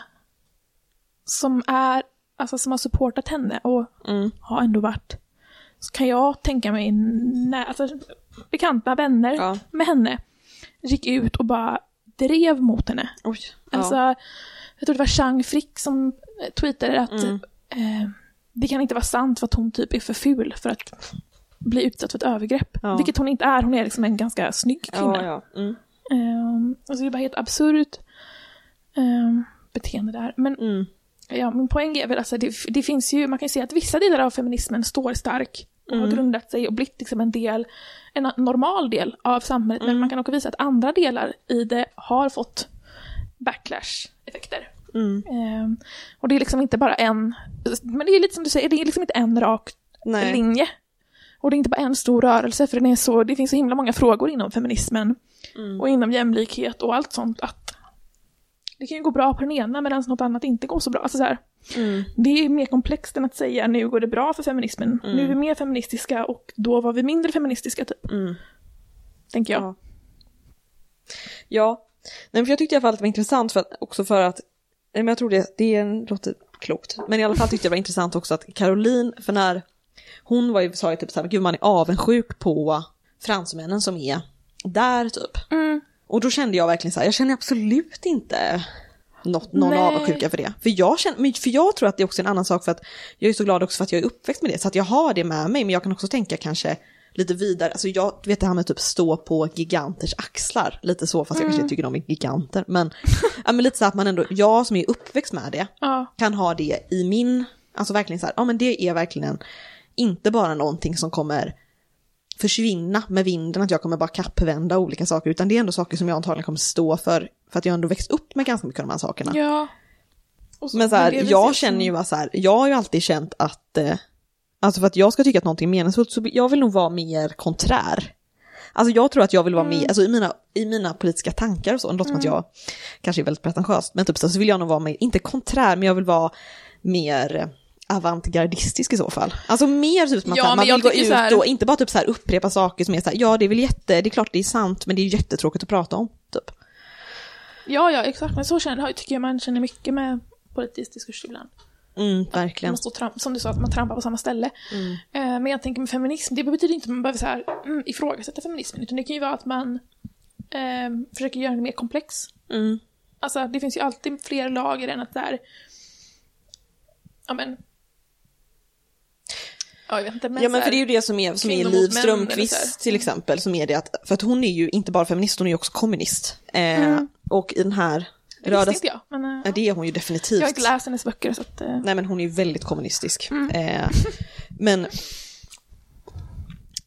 som är, alltså som har supportat henne och Mm. har ändå varit, så kan jag tänka mig, när, alltså, bekanta vänner Ja. med henne gick ut och bara drev mot henne. Oj. Ja. Alltså, jag tror det var Chang Frick som eh, tweetade att Mm. eh, det kan inte vara sant för att hon typ är för ful för att bli utsatt för ett övergrepp. Ja. Vilket hon inte är, hon är liksom en ganska snygg kvinna. ja, ja. Mm. Ehm, alltså det är bara helt absurt ehm, beteende där. Men Mm. ja, min poäng är väl alltså det, det finns ju, man kan ju se att vissa delar av feminismen står stark och har Mm. grundat sig och blivit liksom en del, en normal del av samhället. Mm. Men man kan också visa att andra delar i det har fått backlash-effekter. Mm. Ehm, och det är liksom inte bara en, men det är lite som du säger, det är liksom inte en rak Nej. linje. Och det är inte bara en stor rörelse, för den är så, det finns så himla många frågor inom feminismen Mm. och inom jämlikhet och allt sånt att det kan ju gå bra på den ena medan något annat inte går så bra. Alltså så här, Mm. det är mer komplext än att säga nu går det bra för feminismen. Nu är vi mer feministiska och då var vi mindre feministiska, typ. Mm. Tänker jag. Ja. Ja, Nej, för jag tyckte i alla fall att det var intressant för att, också för att, men jag tror det, det låter klokt, men i alla fall tyckte jag det var intressant också att Caroline, för när hon var ju, sa ju typ så här, gud man är avundsjuk på fransmännen som är där typ. Mm. Och då kände jag verkligen så här, jag känner absolut inte något, någon Nej. avundsjuka för det. För jag, känner, för jag tror att det är också en annan sak för att jag är så glad också för att jag är uppväxt med det, så att jag har det med mig, men jag kan också tänka kanske lite vidare, alltså jag vet det här med typ stå på giganters axlar, lite så, fast jag kanske inte tycker de är giganter, men, ja, men lite så att man ändå, jag som är uppväxt med det, Ja. kan ha det i min Alltså verkligen så här, ja men det är verkligen inte bara någonting som kommer försvinna med vinden, att jag kommer bara kappvända olika saker, utan det är ändå saker som jag antagligen kommer stå för, för att jag ändå växt upp med ganska mycket av de här sakerna. Ja. Så- Men så här, vi jag känner ju bara så här, jag har ju alltid känt att, eh, alltså för att jag ska tycka att någonting är meningsfullt så jag vill nog vara mer konträr. Alltså jag tror att jag vill vara Mm. med, alltså i mina, i mina politiska tankar och så, det låter som att jag kanske är väldigt pretentiöst, men typ så, vill jag nog vara mer, inte konträr, men jag vill vara mer avantgardistisk i så fall. Alltså mer typ som att Ja, man vill gå ut här- och inte bara typ så här upprepa saker som är så här, ja det är väl jätte, det är klart det är sant, men det är jättetråkigt att prata om, typ. Ja, ja, exakt. Men så känner, tycker jag man känner mycket med politisk diskurs ibland. Mm, verkligen. Man står som du sa, att man trampar på samma ställe. Eh, men jag tänker med feminism, det betyder inte att man behöver så här, mm, ifrågasätta feminismen, utan det kan ju vara att man eh, försöker göra den mer komplex. Mm. Alltså, det finns ju alltid fler lager än att det är... Ja, men... Ja, jag vet inte, men, Ja men för det är ju det som är, som är Liv. Strömquist till exempel, som är det att, för att hon är ju inte bara feminist, hon är ju också kommunist. Eh, Och i den här Det röda... visste inte jag, men... eh, Ja, det är hon ju definitivt. jag har inte läst hennes böcker, så att... eh, Nej men hon är ju väldigt kommunistisk. Mm. Eh, men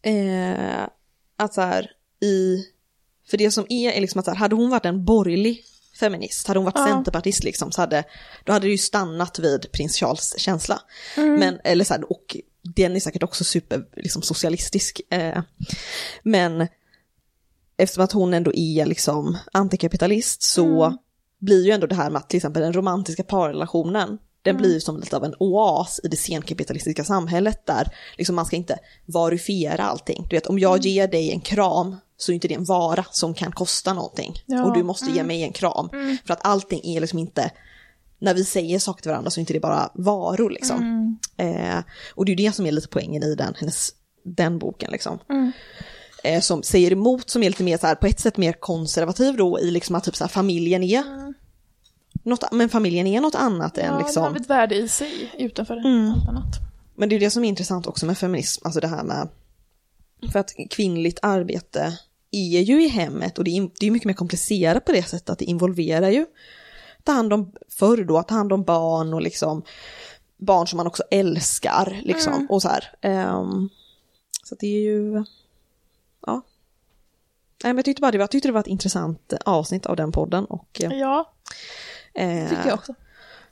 eh, att så här, i, för det som är, är liksom att så här, hade hon varit en borgerlig feminist, hade hon varit Ja. centerpartist liksom, så hade, då hade det ju stannat vid prins Charles känsla. Mm. Men, eller så här, och den är säkert också super, liksom socialistisk. Eh, men eftersom att hon ändå är liksom antikapitalist så Mm. Blir ju ändå det här med att till exempel den romantiska parrelationen, den Mm. blir ju som lite av en oas i det senkapitalistiska samhället där liksom man ska inte varifiera allting. Du vet, om jag Mm. ger dig en kram så är inte det en vara som kan kosta någonting. Ja. Och du måste ge Mm. mig en kram. För att allting är liksom inte, när vi säger saker till varandra så är inte det bara varor liksom. Mm. Eh, och det är ju det som är lite poängen i den, hennes, den boken liksom. Mm. Eh, som säger emot, som är lite mer så här, på ett sätt mer konservativ då i liksom att typ så här, familjen är något, men familjen är något annat än Mm. Ja, liksom. den har ett värde i sig utanför Mm. allt annat. Men det är det som är intressant också med feminism, alltså det här med, för att kvinnligt arbete är ju i hemmet och det är, det är ju mycket mer komplicerat på det sättet att det involverar ju ta hand om, förr då, att ta hand om barn och liksom barn som man också älskar liksom Mm. och så här. Ehm, så det är ju, ja. Nej, men jag tyckte bara det var, jag tyckte det var ett intressant avsnitt av den podden och Ja, det tycker jag också.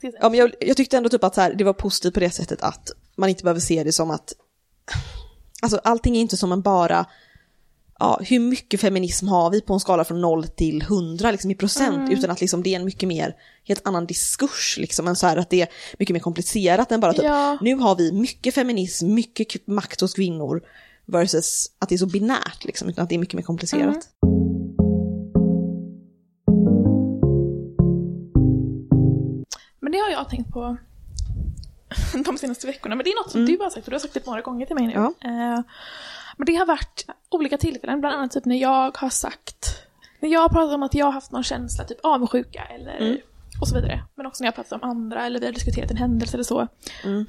Ja, men jag, jag tyckte ändå typ att så här, det var positivt på det sättet att man inte behöver se det som att Alltså allting är inte som en bara Ja, hur mycket feminism har vi på en skala från 0 till 100 liksom i procent utan att liksom det är en mycket mer helt annan diskurs liksom en så här att det är mycket mer komplicerat än bara typ Ja. nu har vi mycket feminism, mycket makt hos kvinnor versus att det är så binärt liksom utan att det är mycket mer komplicerat. Men det har jag tänkt på de senaste veckorna. Men det är något som du har sagt, och du har sagt det några gånger till mig nu. Ja. Eh, men det har varit olika tillfällen, bland annat typ när jag har sagt, när jag har pratat om att jag har haft någon känsla, typ avundsjuka eller och så vidare. Men också när jag har pratat om andra eller vi har diskuterat en händelse eller så.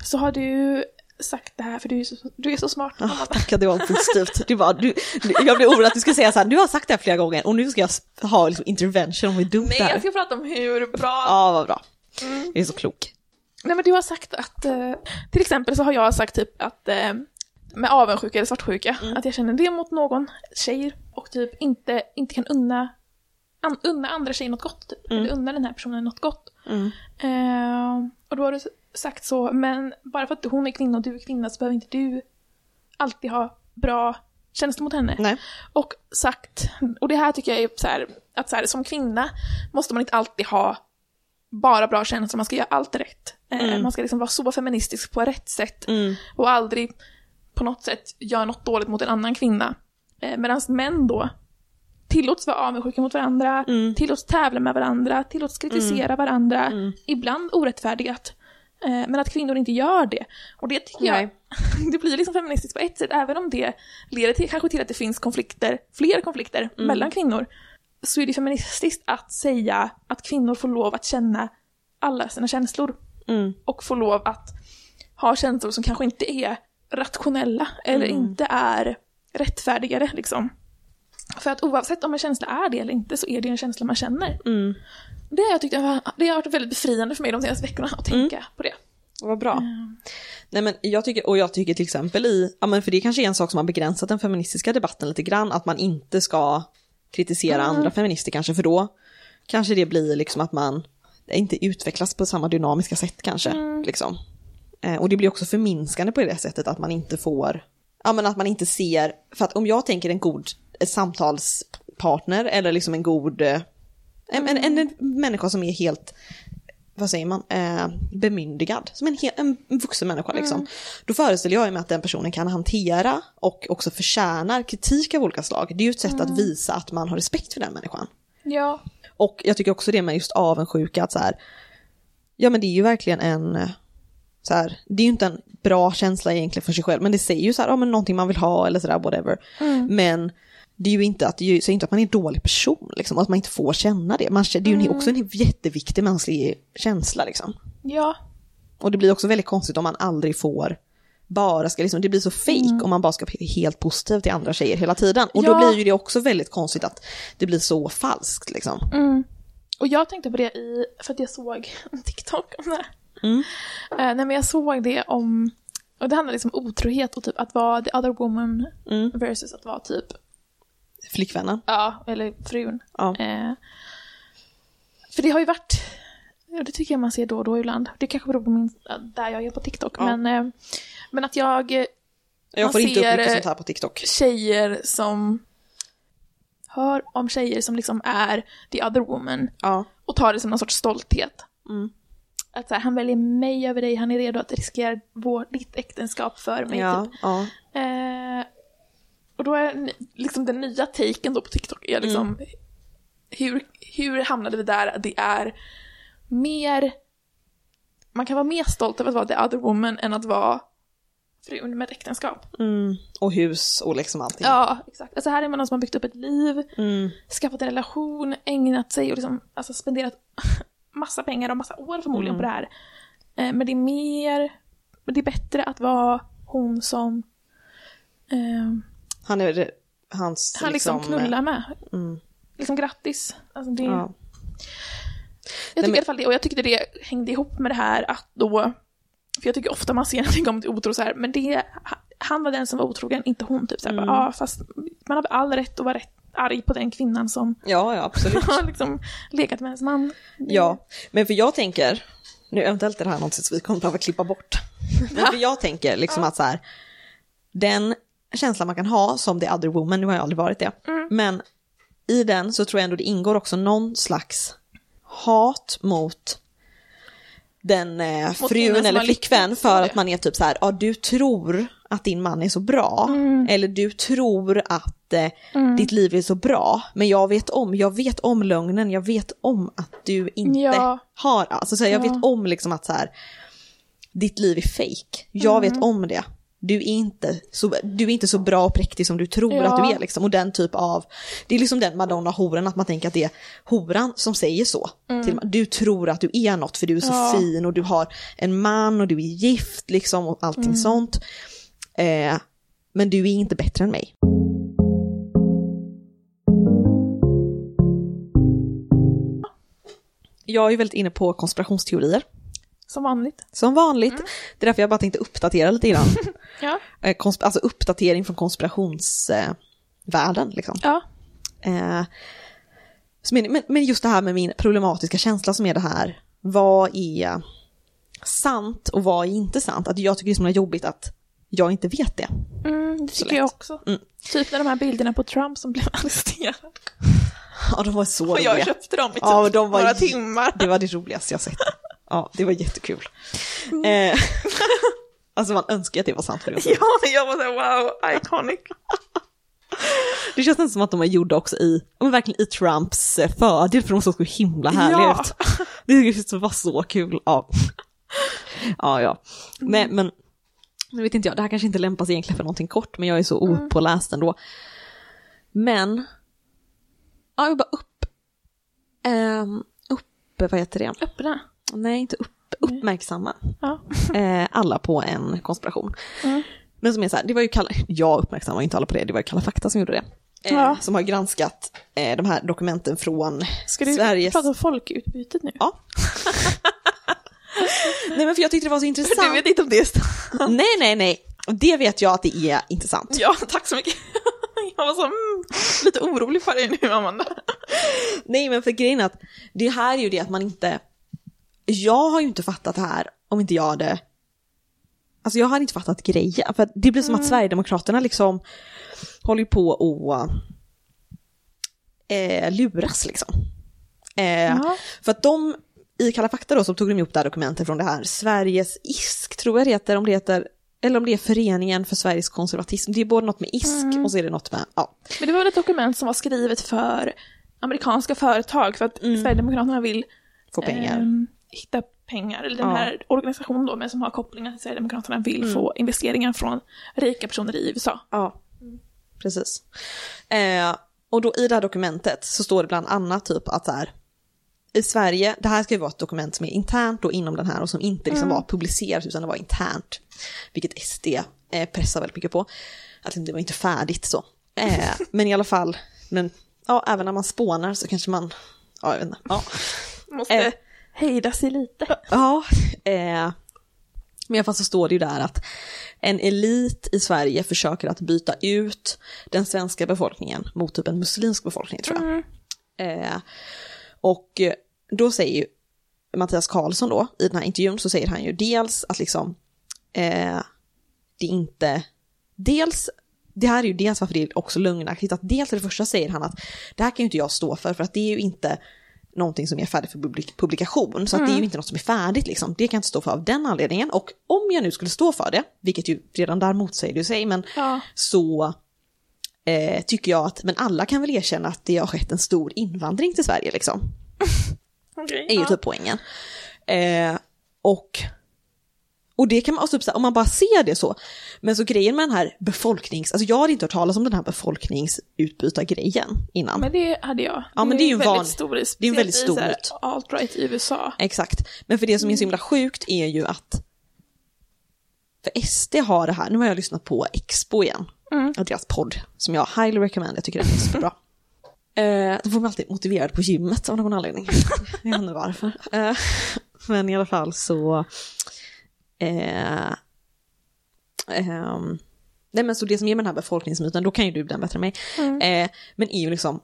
Så har du sagt det här, för du är så, du är så smart. Ja, Amanda. tack att det var positivt. Du bara, du, du, jag blev orolig att du skulle säga så här, du har sagt det här flera gånger och nu ska jag ha liksom intervention with dope Nej, där. jag ska prata om hur bra Ja, vad bra. Jag är så klok. Nej men du har sagt att, eh, till exempel så har jag sagt typ att eh, med avundsjuka eller svartsjuka, att jag känner det mot någon tjej och typ inte, inte kan unna, an, unna andra tjejer något gott, typ. eller unna den här personen något gott. Mm. Eh, och då har du sagt så, men bara för att hon är kvinna och du är kvinna så behöver inte du alltid ha bra känslor mot henne. Nej. Och sagt, och det här tycker jag är så här, att så här, som kvinna måste man inte alltid ha bara bra känslor, man ska göra allt rätt. Eh, Man ska liksom vara så feministisk på rätt sätt Mm. och aldrig på något sätt göra något dåligt mot en annan kvinna. Eh, Medan män då tillåts vara avundsjuka mot varandra, Mm. tillåts tävla med varandra, tillåts kritisera varandra, ibland orättfärdigat. Eh, Men att kvinnor inte gör det. Och det tycker jag, Nej. det blir liksom feministiskt på ett sätt, även om det leder till, kanske till att det finns konflikter, fler konflikter mellan kvinnor, så är det feministiskt att säga att kvinnor får lov att känna alla sina känslor Mm. och får lov att ha känslor som kanske inte är rationella eller inte är rättfärdigare liksom. För att oavsett om en känsla är det eller inte så är det en känsla man känner. Mm. Det har jag tyckt det har varit väldigt befriande för mig de senaste veckorna att tänka på det. Vad bra. Mm. Nej men jag tycker, och jag tycker till exempel i, ja men för det kanske är en sak som har begränsat den feministiska debatten lite grann, att man inte ska kritisera Mm. andra feminister kanske, för då kanske det blir liksom att man inte utvecklas på samma dynamiska sätt kanske. Mm. Liksom. Eh, och det blir också förminskande på det sättet att man inte får, ja men att man inte ser, för att om jag tänker en god eh, samtalspartner eller liksom en god, eh, en, en, en människa som är helt vad säger man, eh, bemyndigad, som en, en vuxen människa liksom. Då föreställer jag mig att den personen kan hantera och också förtjänar kritik av olika slag. Det är ju ett sätt att visa att man har respekt för den människan. Ja. Och jag tycker också det med just avundsjuka, att så här, ja men det är ju verkligen en, så här, det är ju inte en bra känsla egentligen för sig själv, men det säger ju så här, ja men någonting man vill ha eller sådär, whatever. Men det är ju inte att, det säger inte att man är en dålig person, liksom, att man inte får känna det. Man, det är ju också en jätteviktig mänsklig känsla liksom. Ja. Och det blir också väldigt konstigt om man aldrig får bara ska liksom, det blir så fake om man bara ska vara helt positiv till andra tjejer hela tiden. Och då Ja. blir ju det också väldigt konstigt att det blir så falskt liksom. Mm. Och jag tänkte på det i, för att jag såg en TikTok om det. Mm. Eh, nej men jag såg det om, och det handlar liksom om otrohet och typ att vara the other woman Mm. versus att vara typ, Flickvännen. ja, eller frun. Ja. Eh, för det har ju varit, det tycker jag man ser då och då ibland. Det kanske beror på min, där jag är på TikTok. Ja. Men, eh, men att jag, eh, Jag får inte upp mycket eh, sånt här på TikTok. tjejer som hör om tjejer som liksom är the other woman Ja. och tar det som någon sorts stolthet. Mm. Att så här, han väljer mig över dig, han är redo att riskera vår, ditt äktenskap för mig. Ja, Typ. ja. Då är liksom den nya taken då på TikTok är liksom Mm. hur, hur hamnade vi där det är mer man kan vara mer stolt över att vara the other woman än att vara frun med ett äktenskap. Mm. Och hus och liksom allting. Ja, exakt. Alltså här är man någon som har byggt upp ett liv, Mm. skaffat en relation, ägnat sig och liksom, alltså spenderat massa pengar och massa år förmodligen Mm. på det här. Eh, men det är mer, det är bättre att vara hon som eh, Han är hans han liksom, knullar med. Mm. Liksom grattis. Alltså det, Ja. Jag tycker men- i alla fall det, och jag tyckte det hängde ihop med det här att då, för jag tycker ofta man ser någonting om otro så här, men det, han var den som var otrogen, inte hon typ så här, Mm. bara, ja fast man har väl all rätt att vara rätt arg på den kvinnan som ja, ja absolut. har liksom legat med ens man. Ja, men för jag tänker, nu eventuellt är det här något som vi kommer behöva klippa bort. Men för jag tänker liksom att så här, den känslan man kan ha som the other woman, nu har jag aldrig varit det, men i den så tror jag ändå det ingår också någon slags hat mot den eh, frun eller flickvän för att man är typ så här, ja du tror att din man är så bra, eller du tror att eh, ditt liv är så bra, men jag vet om, jag vet om lögnen, jag vet om att du inte Ja. har, alltså så här, jag Ja. vet om liksom att så här, ditt liv är fake, jag vet om det. Du är, inte så, du är inte så bra och präktig som du tror Ja. att du är liksom. Och den typ av, det är liksom den madonna-horan, att man tänker att det är horan som säger så. Till, du tror att du är något för du är så Ja. fin och du har en man och du är gift liksom och allting sånt. Eh, men du är inte bättre än mig. Jag är väldigt inne på konspirationsteorier. Som vanligt. Som vanligt. Det är därför jag bara tänkte uppdatera lite grann. Ja. Eh, konsp- alltså uppdatering från konspirationsvärlden. Världen, liksom. Ja. Eh, men, men, just det här med min problematiska känsla som är det här, vad är sant och vad är inte sant? Att jag tycker det är så jobbigt att jag inte vet det. Mm, det tycker jag också. Mm. Typ när de här bilderna på Trump som blev arresterad. Ja, de var så Och jag roliga. köpte dem i typ Ja, de var några timmar. Det var det roligaste jag sett. Ja, det var jättekul. Mm. Eh, alltså man önskar att det var sant. Ja, jag var såhär wow, iconic. det känns nästan som att de är gjorda också i, men verkligen i Trumps eh, fördel, för de såg så himla härliga Ja. ut. Det var så kul. Ja, ja. ja. Men, men nu vet inte jag, det här kanske inte lämpas egentligen för någonting kort, men jag är så opåläst ändå. Men, ja, jag bara upp, ehm, upp, vad heter det? Öppna. Nej, inte upp, uppmärksamma Ja. eh, alla på en konspiration. Mm. Men som är så här, det var ju Kalla, jag uppmärksammar inte alla på det, det var ju Kalla fakta som gjorde det. Eh, Ja. Som har granskat eh, de här dokumenten från Ska du Sveriges... prata om folkutbytet nu? Ja. Nej men för jag tyckte det var så Du intressant. vet inte om det är sant. Nej, nej, nej. Det vet jag att det är intressant. Ja, tack så mycket. Jag var så mm, lite orolig för dig nu, Amanda. Nej, men för grejen är att det här är ju det att man inte... Jag har ju inte fattat det här om inte jag hade... Alltså jag har inte fattat grejen. För det blir som att Sverigedemokraterna liksom håller på och eh, luras liksom. Eh, Ja. För att de, i Kalla fakta då, så tog de ihop det här dokumentet från det här Sveriges ISK, tror jag det heter, om det heter, eller om det är Föreningen för Sveriges konservatism. Det är både något med ISK och så är det något med, ja. Men det var väl ett dokument som var skrivet för amerikanska företag för att Sverigedemokraterna vill Få pengar. ehm, hitta pengar, eller den Ja. här organisationen då med som har kopplingar till Sverigedemokraterna vill få investeringar från rika personer i USA. Ja, precis. Eh, och då i det här dokumentet så står det bland annat typ att så här, i Sverige, det här ska ju vara ett dokument som är internt då inom den här och som inte liksom var publicerat utan det var internt. Vilket SD eh, pressar väldigt mycket på. Att det var inte färdigt så. Eh, men i alla fall, men ja, även när man spånar så kanske man, ja jag vet inte. Ja. Måste Eh. Hejda sig lite. Ja, eh, men i alla fall så står det ju där att en elit i Sverige försöker att byta ut den svenska befolkningen mot typ en muslimsk befolkning tror jag. Eh, och då säger ju Mattias Karlsson då, i den här intervjun så säger han ju dels att liksom eh, det inte, dels det här är ju dels varför det är också lögnaktigt, att dels det första säger han att det här kan ju inte jag stå för, för att det är ju inte någonting som är färdigt för publik- publikation, så att det är ju inte något som är färdigt liksom. Det kan jag inte stå för av den anledningen. Och om jag nu skulle stå för det, vilket ju redan där motsäger det sig, men Ja. så eh, tycker jag att, men alla kan väl erkänna att det har skett en stor invandring till Sverige liksom. Okej, är ju ja. typ poängen. Eh, och, och det kan man, alltså, om man bara ser det så. Men så grejen med den här befolknings, alltså jag hade inte hört talas om den här befolkningsutbytargrejen innan. Men det hade jag. Ja, men det är ju en väldigt van- stor, det är en väldigt stor- alt-right i USA. Exakt. Men för det som är så himla sjukt är ju att för SD har det här, nu har jag lyssnat på Expo igen, Mm. och deras podd, som jag highly recommend, jag tycker den är superbra. Eh, då får man alltid motiverad på gymmet av någon anledning. jag vet inte varför. Eh, men i alla fall så... Eh, ehm, nej men så det som ger mig den här befolkningsmyten, då kan ju du den bättre än mig, eh, men är ju liksom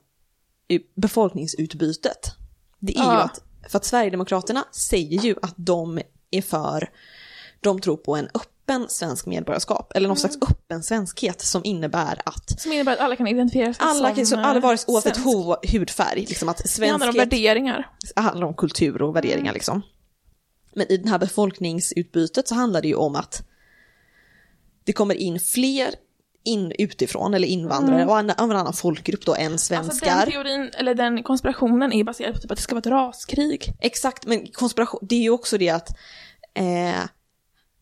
eh, befolkningsutbytet. Det är ju Ja. att, för att Sverigedemokraterna säger ju att de är för, de tror på en öppen svensk medborgarskap, eller någon slags öppen svenskhet som innebär att Som innebär att alla kan identifiera sig alla, som som, alla vare eh, oavsett svensk. hudfärg, liksom att Det handlar om svenskhet värderingar. handlar om kultur och värderingar liksom. Men i det här befolkningsutbytet så handlar det ju om att det kommer in fler in utifrån, eller invandrare, och en, en annan folkgrupp då än Alltså den svenskar. teorin, eller den konspirationen är baserad på typ att det ska vara ett raskrig. Exakt, men konspiration, det är ju också det att, eh,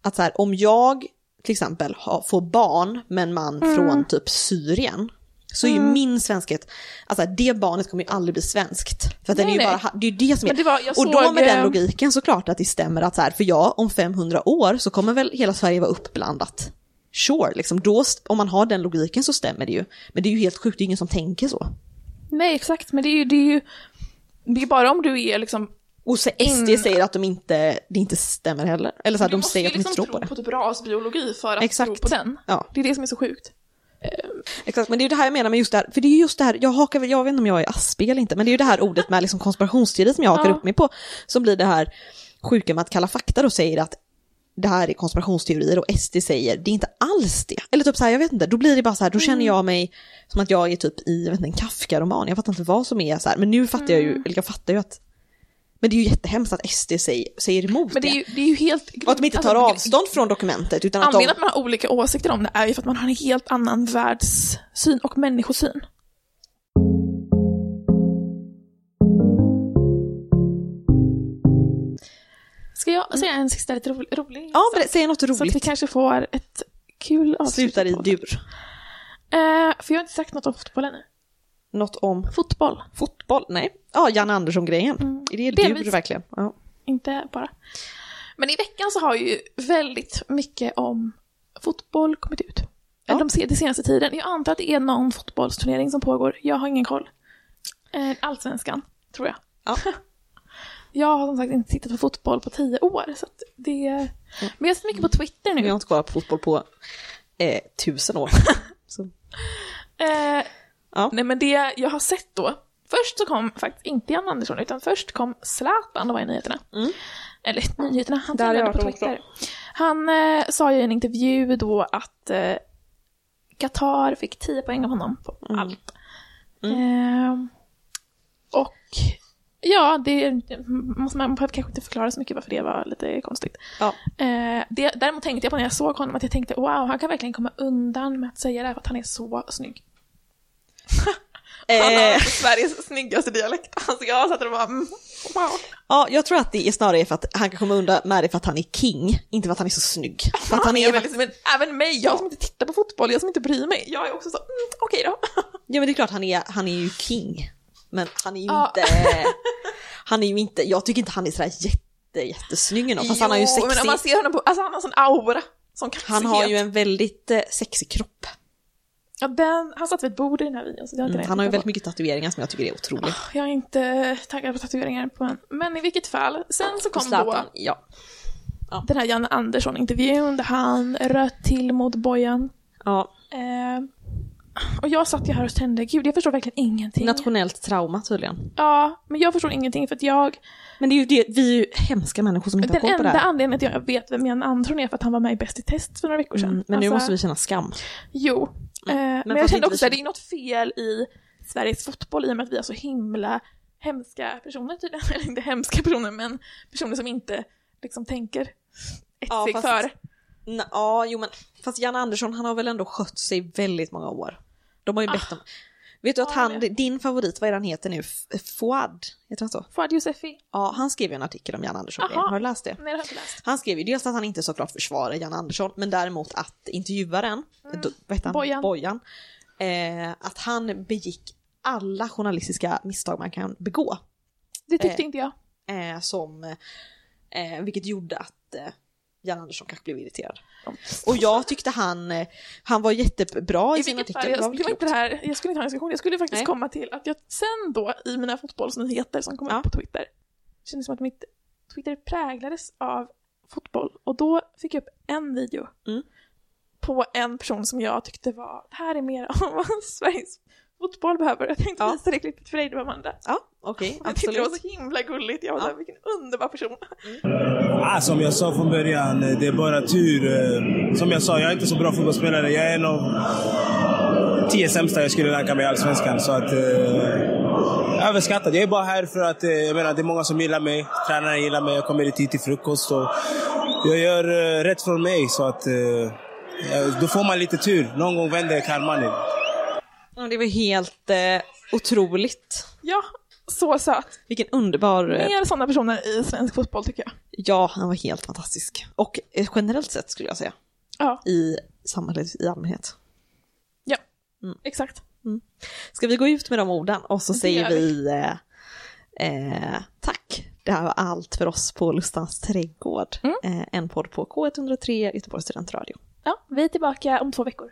att så här, om jag till exempel har, får barn med en man Mm. från typ Syrien, så är ju min svenskhet, alltså det barnet kommer ju aldrig bli svenskt. För att den är Nej, ju nej. bara, det är ju det som är, det var- och då med den eh, logiken så klart att det stämmer att så här, för ja, om 500 år så kommer väl hela Sverige vara uppblandat. Sure, liksom då, om man har den logiken så stämmer det ju. Men det är ju helt sjukt, det är ingen som tänker så. Nej, exakt, men det är ju, det är ju det är bara om du är liksom... Och så SD In- säger att de inte, det inte stämmer heller. Eller så här, du de måste säger ju att de inte liksom tror på det. på typ rasbiologi för att Exakt. tro på den. Ja. Det är det som är så sjukt. Exakt, men det är ju det här jag menar med just det här, för det är ju just det här, jag hakar väl, jag vet inte om jag är aspig eller inte, men det är ju det här ordet med liksom konspirationsteori som jag hakar Ja. upp mig på, som blir det här sjuka med att Kalla fakta då säger att det här är konspirationsteorier och SD säger det är inte alls det. Eller typ så här, jag vet inte, då blir det bara så här, då känner jag mig som att jag är typ i, jag vet inte, en Kafka-roman, jag fattar inte vad som är så här, men nu fattar jag ju, eller jag fattar ju att, men det är ju jättehemskt att SD säger, säger emot Men det är ju, det är ju helt... Och att de inte tar alltså, avstånd från dokumentet utan att de... Anledningen att man har olika åsikter om det är ju för att man har en helt annan världssyn och människosyn. Ska jag säga en sista lite rolig, rolig Ja, säg något Så att vi roligt. kanske får ett kul avslut. Slutar i dur. Eh, för jag har inte sagt något om fotboll ännu. Något om Fotboll, fotboll? Nej. Ja, Jan Andersson-grejen. Mm, Är det delvis. dur verkligen? Ja. inte bara. Men i veckan så har ju väldigt mycket om fotboll kommit ut. Ja. De den senaste tiden. Jag antar att det är någon fotbollsturnering som pågår. Jag har ingen koll. Eh, Allsvenskan, tror jag. Ja. jag har som sagt inte tittat på fotboll på tio år. Så det... Men jag ser mycket på Twitter Jag har nu. inte kollat på fotboll på eh, tusen år. Så, Eh, ja. nej men det jag har sett då. Först så kom faktiskt inte Jan Andersson utan först kom Zlatan och var i nyheterna. Mm. Eller nyheterna, han twittrade på Twitter. Han eh, sa ju i en intervju då att eh, Qatar fick 10 poäng av honom på Mm. allt. Eh, och ja, det måste man behöver kanske inte förklara så mycket varför det var lite konstigt. Ja. Eh, det, däremot tänkte jag på när jag såg honom att jag tänkte wow, han kan verkligen komma undan med att säga det här för att han är så snygg. Han har Eh, alltså Sveriges snyggaste dialekt. Alltså jag satt och bara mm, wow. ja, jag tror att det är snarare för att han kan komma undan med det för att han är king, inte för att han är så snygg. För att han är, väldigt, men även mig, jag som inte tittar på fotboll, jag som inte bryr mig, jag är också så, mm, okej då. ja men det är klart han är, han är ju king. Men han är ju Ja. inte, han är ju inte, jag tycker inte han är sådär jätte, jättesnygg ändå, fast han har ju Jo, men om sexig, man ser honom på, alltså han har sån aura. Sån han har ju en väldigt eh, sexig kropp. Ja, den, han satt vid ett bord i den här videon. Så det inte Mm, han har ju väldigt mycket tatueringar som jag tycker är otroligt. på. Jag är inte taggad på tatueringar på en. Men i vilket fall, sen så kom Zlatan, då ja. den här Janne Andersson-intervjun där han röt till mot Bojan. ja. Eh, och jag satt ju här och kände, gud jag förstår verkligen ingenting. Nationellt trauma tydligen. ja, men jag förstår ingenting för att jag, Men det är ju det, vi är ju hemska människor som inte den har koll på det enda här. anledningen till att jag vet vem Janne Andersson är för att han var med i Bäst i test för några veckor sedan. Mm, men nu Alltså- måste vi känna skam. Jo, eh, men, för jag kände också att det är något fel i Sveriges fotboll i och med att vi har så himla hemska personer tydligen. Eller inte hemska personer, men personer som inte liksom tänker ett Ja, steg före. Ja, jo men fast Jan Andersson han har väl ändå skött sig väldigt många år. De har ju bett om... Vet du att han, din favorit, vad är han heter nu? Fouad? Heter han så? Fouad Yousefi? Ja, han skrev ju en artikel om Jan Andersson. Aha. Har du läst det? Nej, det har jag inte läst. Han skrev ju dels att han inte såklart försvarar Jan Andersson, men däremot att intervjuaren, mm. vad heter han? Bojan. Bojan eh, att han begick alla journalistiska misstag man kan begå. Det tyckte Eh. inte jag. Eh, som, eh, vilket gjorde att eh, Jan Andersson kanske blev irriterad. Och jag tyckte han, eh, han var jättebra i, I sin artikel. jag, var inte här, jag skulle inte ha en diskussion, jag skulle faktiskt Nej. komma till att jag sen då i mina fotbollsnyheter som kom Ja. upp på Twitter, kändes som att mitt Twitter präglades av fotboll. Och då fick jag upp en video Mm. på en person som jag tyckte var, det här är mer av vad Sveriges fotboll behöver. Jag tänkte Ja. visa det klippet för dig, var Amanda. Ja, okej, Jag tyckte det var så himla gulligt, jag var Ja. såhär, vilken underbar person. Ah, som jag sa från början, eh, det är bara tur. Eh, Som jag sa, jag är inte så bra fotbollsspelare. Jag är en av tio sämsta jag skulle ranka mig i Allsvenskan. Så att, eh, överskattad. Jag är bara här för att eh, jag menar, det är många som gillar mig. Tränaren gillar mig. Jag kommer i tid till frukost. Och jag gör eh, rätt från mig. Så att, eh, då får man lite tur. Någon gång vänder karman. Ja, det var helt eh, otroligt. Ja, så söt. Vilken underbar... Eh, Mer sådana personer i svensk fotboll tycker jag. ja, han var helt fantastisk. Och eh, generellt sett skulle jag säga. Ja, I samhället i allmänhet. ja. Mm. exakt. Ska vi gå ut med de orden och så Det säger vi eh, eh, tack. Det här var allt för oss på Lustans trädgård. Mm. Eh, en podd på K103 Göteborgs studentradio. Ja, vi är tillbaka om två veckor.